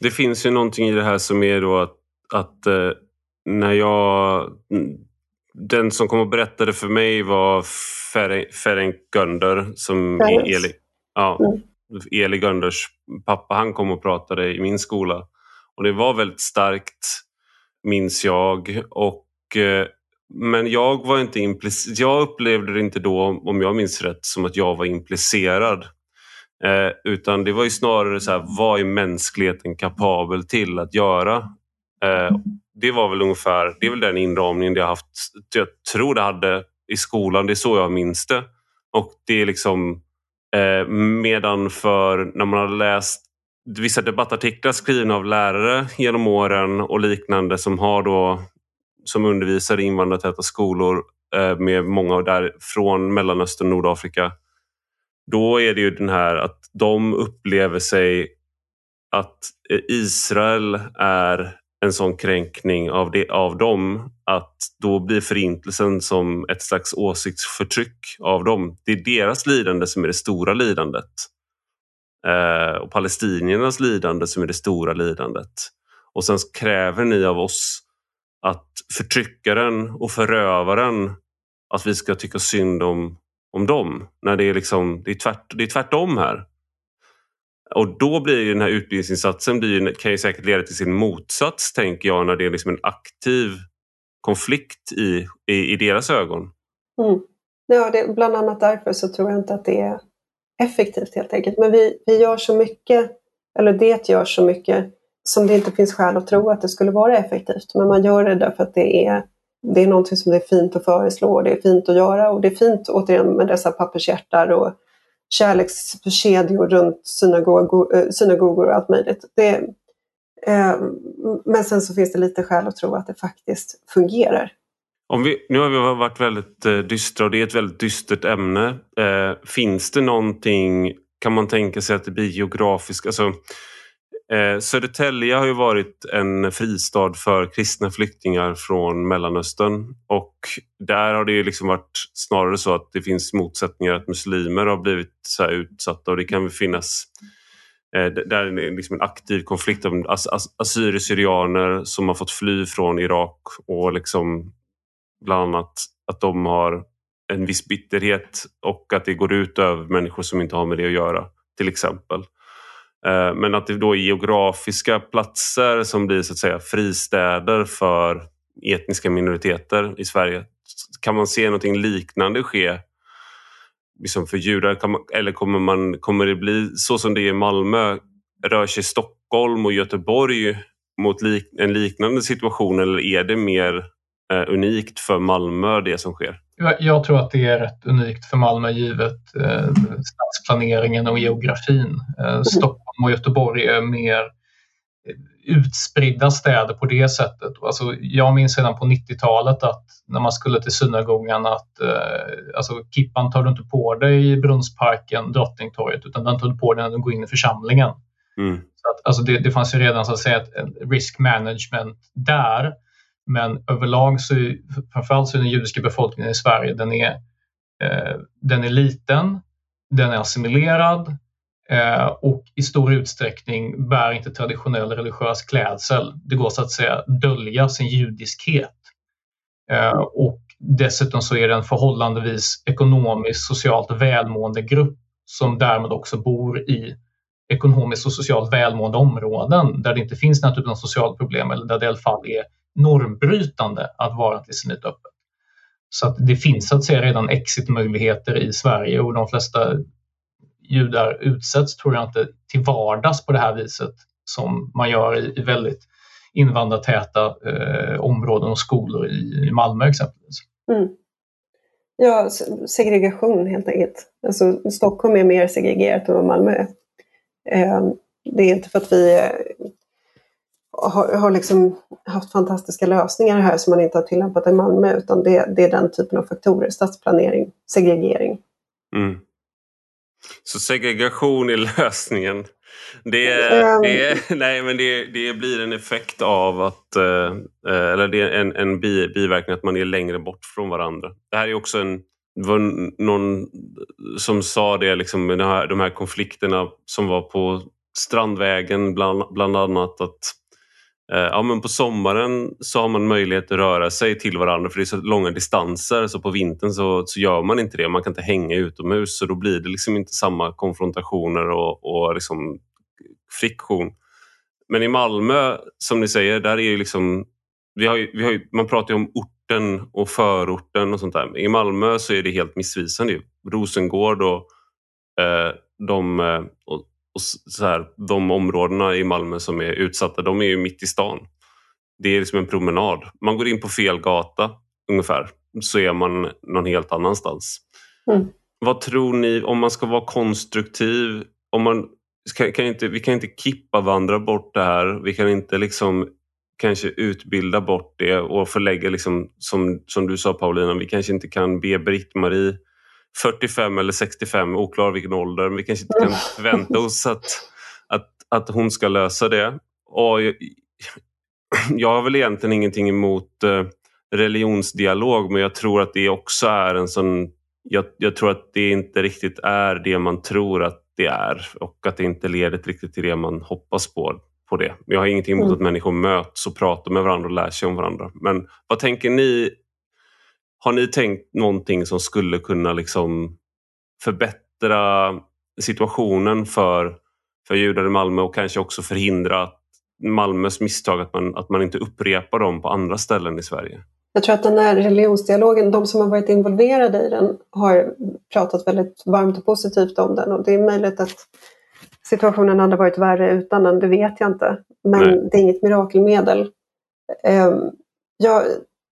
Det finns ju någonting i det här som är då att, att eh, när jag... Den som kom och berättade för mig var Ferenc Gönder som Eli, ja, mm. Eli Gönders pappa. Han kom och pratade i min skola. Och det var väldigt starkt minns jag. Och, eh, men jag var inte implicerad. Jag upplevde det inte då, om jag minns rätt, som att jag var implicerad. Eh, utan det var ju snarare så här, vad är mänskligheten kapabel till att göra? Eh, det var väl ungefär, det är väl den inramningen jag haft. Jag tror det hade i skolan, det är så jag minns det. Och det är liksom eh, medan för när man har läst vissa debattartiklar skrivna av lärare genom åren och liknande som har då som undervisar i invandrartäta skolor eh, med många där från Mellanöstern och Nordafrika. Då är det ju den här att de upplever sig att eh, Israel är en sån kränkning av, det, av dem att då blir förintelsen som ett slags åsiktsförtryck av dem. Det är deras lidande som är det stora lidandet Eh, och palestiniernas lidande som är det stora lidandet. Och sen kräver ni av oss att förtryckaren och förövaren, att vi ska tycka synd om, om dem. När det är, liksom, det är, tvärt, det är tvärtom här. Och då blir ju den här utbildningsinsatsen blir, kan ju säkert leda till sin motsats, tänker jag, när det är liksom en aktiv konflikt i, i, i deras ögon. Mm. Ja, det, bland annat därför så tror jag inte att det är effektivt helt enkelt. Men vi, vi gör så mycket, eller det gör så mycket, som det inte finns skäl att tro att det skulle vara effektivt. Men man gör det därför att det är, det är någonting som det är fint att föreslå och det är fint att göra. Och det är fint återigen med dessa pappershjärtar och kärlekskedjor runt synagogor, eh, synagogor och allt möjligt. Det, eh, men sen så finns det lite skäl att tro att det faktiskt fungerar. Om vi, nu har vi varit väldigt eh, dystra och det är ett väldigt dystert ämne. Eh, finns det någonting, kan man tänka sig att det blir geografiskt? Alltså, eh, Södertälje har ju varit en fristad för kristna flyktingar från Mellanöstern och där har det ju liksom varit snarare så att det finns motsättningar att muslimer har blivit så utsatta och det kan väl finnas eh, där är det liksom en aktiv konflikt av assyrier-syrianer som har fått fly från Irak och liksom bland annat att de har en viss bitterhet och att det går ut över människor som inte har med det att göra, till exempel. Eh, men att det då är geografiska platser som blir så att säga fristäder för etniska minoriteter i Sverige. Kan man se någonting liknande ske liksom för judar? Man, eller kommer, man, kommer det bli så som det är i Malmö? Rör sig Stockholm och Göteborg mot lik, en liknande situation eller är det mer eh, unikt för Malmö det som sker? Jag tror att det är rätt unikt för Malmö givet eh, stadsplaneringen och geografin. Eh, Stockholm och Göteborg är mer utspridda städer på det sättet. Alltså, jag minns redan på 90-talet att när man skulle till synagogan att eh, alltså, kippan tar du inte på dig i Brunnsparken, Drottningtorget, utan den tar du på dig när du går in i församlingen. Mm. Så att, alltså, det, det fanns ju redan så att säga ett, risk management där men överlag så är framförallt så är den judiska befolkningen i Sverige den är, eh, den är liten, den är assimilerad eh, och i stor utsträckning bär inte traditionell religiös klädsel. Det går så att säga dölja sin judiskhet. Eh, och dessutom så är det en förhållandevis ekonomiskt socialt välmående grupp som därmed också bor i ekonomiskt och socialt välmående områden där det inte finns den här typen av sociala problem eller där det i alla fall är normbrytande att vara antisemit öppet. Så att det finns så att säga redan exitmöjligheter i Sverige och de flesta judar utsätts tror jag inte till vardags på det här viset som man gör i, i väldigt invandrartäta eh, områden och skolor i, i Malmö exempelvis. Mm. Ja, segregation helt enkelt. Alltså, Stockholm är mer segregerat än vad Malmö är. Eh, det är inte för att vi eh, har, har liksom haft fantastiska lösningar här som man inte har tillämpat i Malmö utan det, det är den typen av faktorer. Stadsplanering, segregering. Mm. Så segregation är lösningen. Det, um, det, nej, men det, det blir en effekt av att, eh, eller det är en, en bi, biverkning att man är längre bort från varandra. Det här är också en, var någon som sa det, liksom, med de här, de här konflikterna som var på Strandvägen bland, bland annat. att Eh, Eh, ja, men på sommaren så har man möjlighet att röra sig till varandra för det är så långa distanser. Så på vintern så, så gör man inte det. Man kan inte hänga utomhus så då blir det liksom inte samma konfrontationer och, och liksom friktion. Men i Malmö, som ni säger, där är liksom... Vi har ju, vi har ju, man pratar ju om orten och förorten och sånt där. I Malmö så är det helt missvisande. Rosengård och eh, de, eh, och, och så här, de områdena i Malmö som är utsatta, de är ju mitt i stan. Det är liksom en promenad. Man går in på fel gata ungefär, så är man någon helt annanstans. Mm. Vad tror ni, om man ska vara konstruktiv, om man kan, kan inte, vi kan inte kippa vandra bort det här. Vi kan inte liksom kanske utbilda bort det och förlägga, liksom, som, som du sa Paulina, vi kanske inte kan be Britt-Marie 45 eller 65, oklar vilken ålder. Vi kanske inte kan förvänta oss att, att, att hon ska lösa det. Och jag, jag har väl egentligen ingenting emot eh, religionsdialog men jag tror att det också är en sån... Jag, jag, tror att det inte riktigt är det man tror att det är och att det inte leder riktigt till det man hoppas på. på det. Jag har ingenting emot mm. att människor möts och pratar med varandra och lär sig om varandra. Men vad tänker ni har ni tänkt någonting som skulle kunna liksom förbättra situationen för, för judar i Malmö och kanske också förhindra Malmös misstag, att man, att man inte upprepar dem på andra ställen i Sverige? Jag tror att den här religionsdialogen, de som har varit involverade i den har pratat väldigt varmt och positivt om den och det är möjligt att situationen hade varit värre utan den, det vet jag inte. Men Nej. det är inget mirakelmedel. Ehm, jag,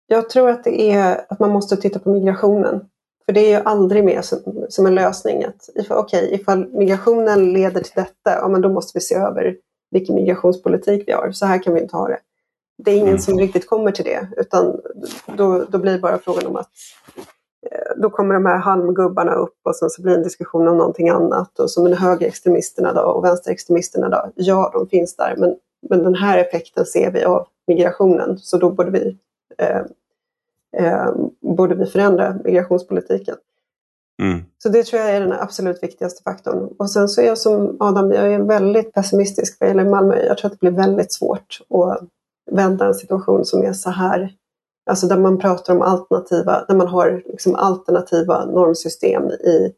jag tror att det är att man måste titta på migrationen. För det är ju aldrig mer som, som en lösning att ifall, okay, ifall migrationen leder till detta, ja men då måste vi se över vilken migrationspolitik vi har. Så här kan vi inte ha det. Det är ingen mm. som riktigt kommer till det utan då, då blir bara frågan om att eh, då kommer de här halmgubbarna upp och sen så blir det en diskussion om någonting annat. Och som en högerextremisterna då och vänsterextremisterna då, ja de finns där men, men den här effekten ser vi av migrationen så då borde vi borde vi förändra migrationspolitiken. Mm. Så det tror jag är den absolut viktigaste faktorn. Och sen så är jag som Adam, jag är väldigt pessimistisk vad gäller Malmö. Jag tror att det blir väldigt svårt att vända en situation som är så här. Alltså där man pratar om alternativa, där man har liksom alternativa normsystem i,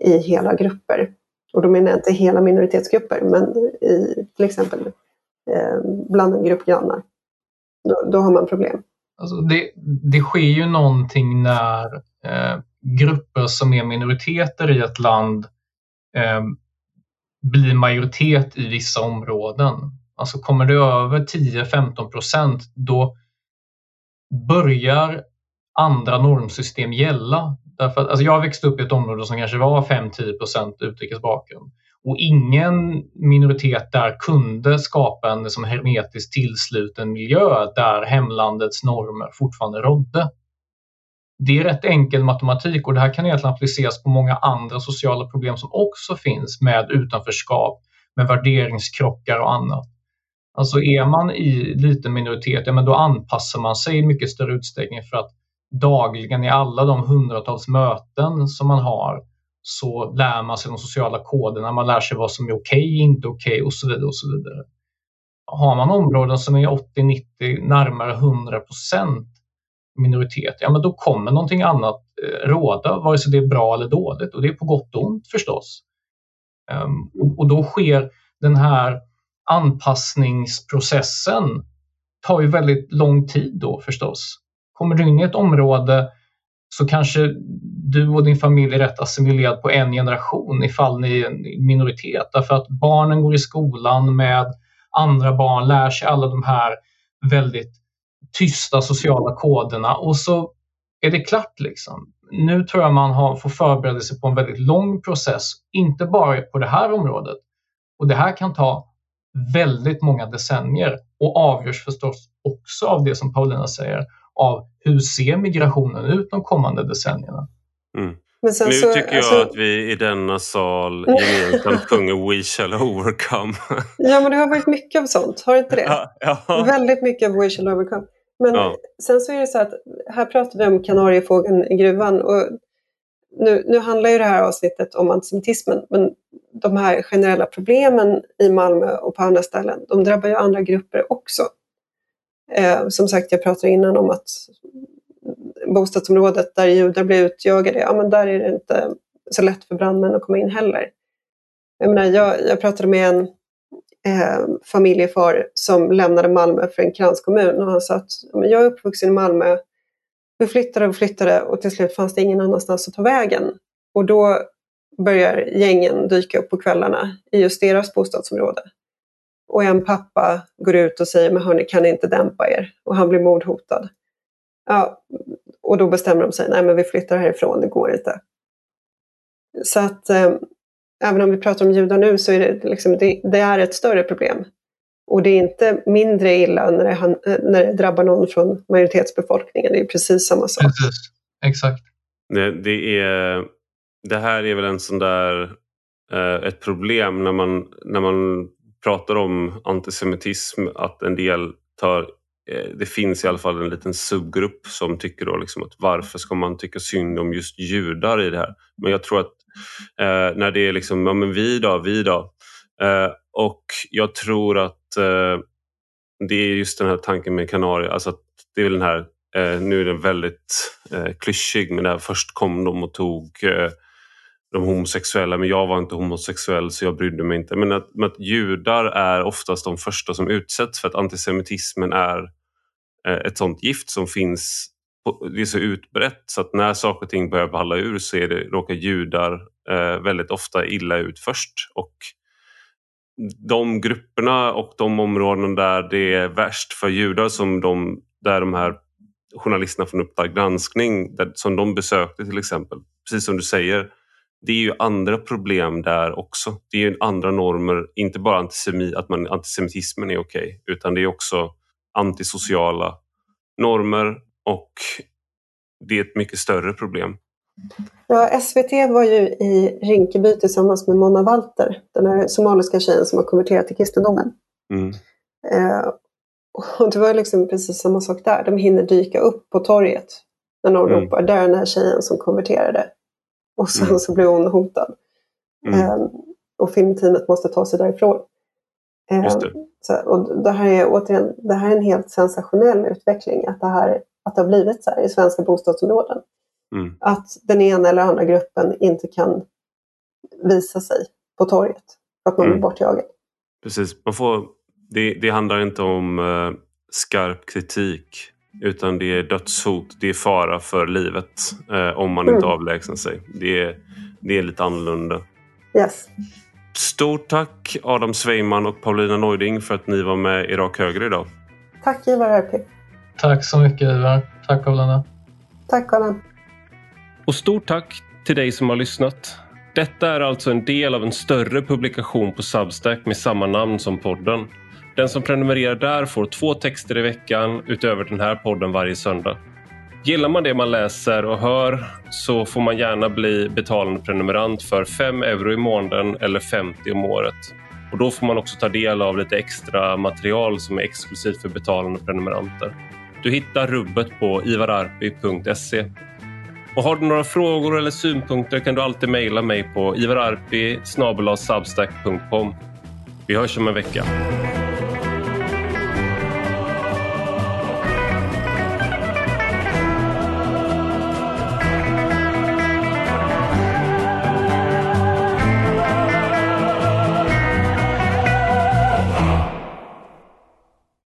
i hela grupper. Och då menar jag inte hela minoritetsgrupper, men i till exempel eh, bland en grupp grannar. Då, då har man problem. Alltså det, det sker ju någonting när eh, grupper som är minoriteter i ett land eh, blir majoritet i vissa områden. Alltså kommer det över 10-15 procent då börjar andra normsystem gälla. Därför att, alltså jag växte upp i ett område som kanske var 5-10 procent utrikes bakgrund. Och ingen minoritet där kunde skapa en liksom hermetiskt tillsluten miljö där hemlandets normer fortfarande rådde. Det är rätt enkel matematik och det här kan egentligen appliceras på många andra sociala problem som också finns med utanförskap, med värderingskrockar och annat. Alltså är man i liten minoritet, ja, men då anpassar man sig i mycket större utsträckning för att dagligen i alla de hundratals möten som man har så lär man sig de sociala koderna, man lär sig vad som är okej, okay, inte okej okay och så vidare. och så vidare. Har man områden som är 80, 90, närmare 100 procent minoritet, ja men då kommer någonting annat eh, råda, vare sig det är bra eller dåligt och det är på gott och ont förstås. Ehm, och då sker den här anpassningsprocessen tar ju väldigt lång tid då förstås. Kommer du in i ett område så kanske du och din familj är rätt assimilerad på en generation ifall ni är en minoritet. Därför att barnen går i skolan med andra barn, lär sig alla de här väldigt tysta sociala koderna och så är det klart. Liksom. Nu tror jag man har, får förbereda sig på en väldigt lång process, inte bara på det här området. Och det här kan ta väldigt många decennier och avgörs förstås också av det som Paulina säger, av hur ser migrationen ut de kommande decennierna. Mm. nu så, tycker jag alltså... att vi i denna sal gemensamt sjunger We shall overcome. ja men det har varit mycket av sånt, har det inte det? Ja, ja. Väldigt mycket av We shall overcome. Men ja. sen så är det så att här pratar vi om kanariefågeln i gruvan och nu, nu handlar ju det här avsnittet om antisemitismen men de här generella problemen i Malmö och på andra ställen, de drabbar ju andra grupper också. Eh, som sagt, jag pratade innan om att bostadsområdet där judar blir utjagade, ja men där är det inte så lätt för brandmän att komma in heller. Jag, menar, jag, jag pratade med en eh, familjefar som lämnade Malmö för en kranskommun och han sa att jag är uppvuxen i Malmö, vi flyttade och flyttade och till slut fanns det ingen annanstans att ta vägen. Och då börjar gängen dyka upp på kvällarna i just deras bostadsområde. Och en pappa går ut och säger, men hörni, kan ni inte dämpa er? Och han blir mordhotad. Ja, och då bestämmer de sig, nej men vi flyttar härifrån, det går inte. Så att eh, även om vi pratar om judar nu så är det, liksom, det, det, är ett större problem. Och det är inte mindre illa när det, när det drabbar någon från majoritetsbefolkningen, det är precis samma sak. Precis. Exakt. Det, det, är, det här är väl en sån där, eh, ett problem när man, när man pratar om antisemitism att en del tar eh, det finns i alla fall en liten subgrupp som tycker då liksom att varför ska man tycka synd om just judar i det här? Men jag tror att eh, när det är liksom, ja men vi då, vi då. Eh, och jag tror att eh, det är just den här tanken med Kanarier, alltså att det är väl den här, eh, nu är den väldigt eh, klyschig, men det här först kom de och tog eh, de homosexuella, men jag var inte homosexuell så jag brydde mig inte. Men att, men att judar är oftast de första som utsätts för att antisemitismen är eh, ett sånt gift som finns det är så utbrett så att när saker och ting börjar balla ur så är det, råkar judar eh, väldigt ofta illa ut först. Och de grupperna och de områden där det är värst för judar som de, där de här journalisterna från Uppdrag granskning där, som de besökte till exempel, precis som du säger, det är ju andra problem där också. Det är ju andra normer, inte bara antisemi, att man, antisemitismen är okej, okay, utan det är också antisociala normer och det är ett mycket större problem. Ja, SVT var ju i Rinkeby tillsammans med Mona Walter, den här somaliska tjejen som har konverterat till kristendomen. Mm. Eh, och det var liksom precis samma sak där, de hinner dyka upp på torget när någon mm. ropar, där är den här tjejen som konverterade. Och sen mm. så blir hon hotad. Mm. Eh, och filmteamet måste ta sig därifrån. Eh, det. Så, och det här är återigen, det här är en helt sensationell utveckling, att det, här, att det har blivit så här i svenska bostadsområden. Mm. Att den ena eller andra gruppen inte kan visa sig på torget för att man blir mm. bortjagad. Precis, man får, det, det handlar inte om uh, skarp kritik utan det är dödshot, det är fara för livet eh, om man mm. inte avlägsnar sig. Det är, det är lite annorlunda. Yes. Stort tack Adam Sveiman och Paulina Neuding för att ni var med i Rak Höger idag. Tack Ivar Arpi. Tack så mycket Ivar. Tack Paulina. Tack Adam. Och stort tack till dig som har lyssnat. Detta är alltså en del av en större publikation på Substack med samma namn som podden. Den som prenumererar där får två texter i veckan utöver den här podden varje söndag. Gillar man det man läser och hör så får man gärna bli betalande prenumerant för 5 euro i månaden eller 50 om året. Och Då får man också ta del av lite extra material som är exklusivt för betalande prenumeranter. Du hittar rubbet på ivararpi.se. Och har du några frågor eller synpunkter kan du alltid mejla mig på ivararpi Vi hörs om en vecka.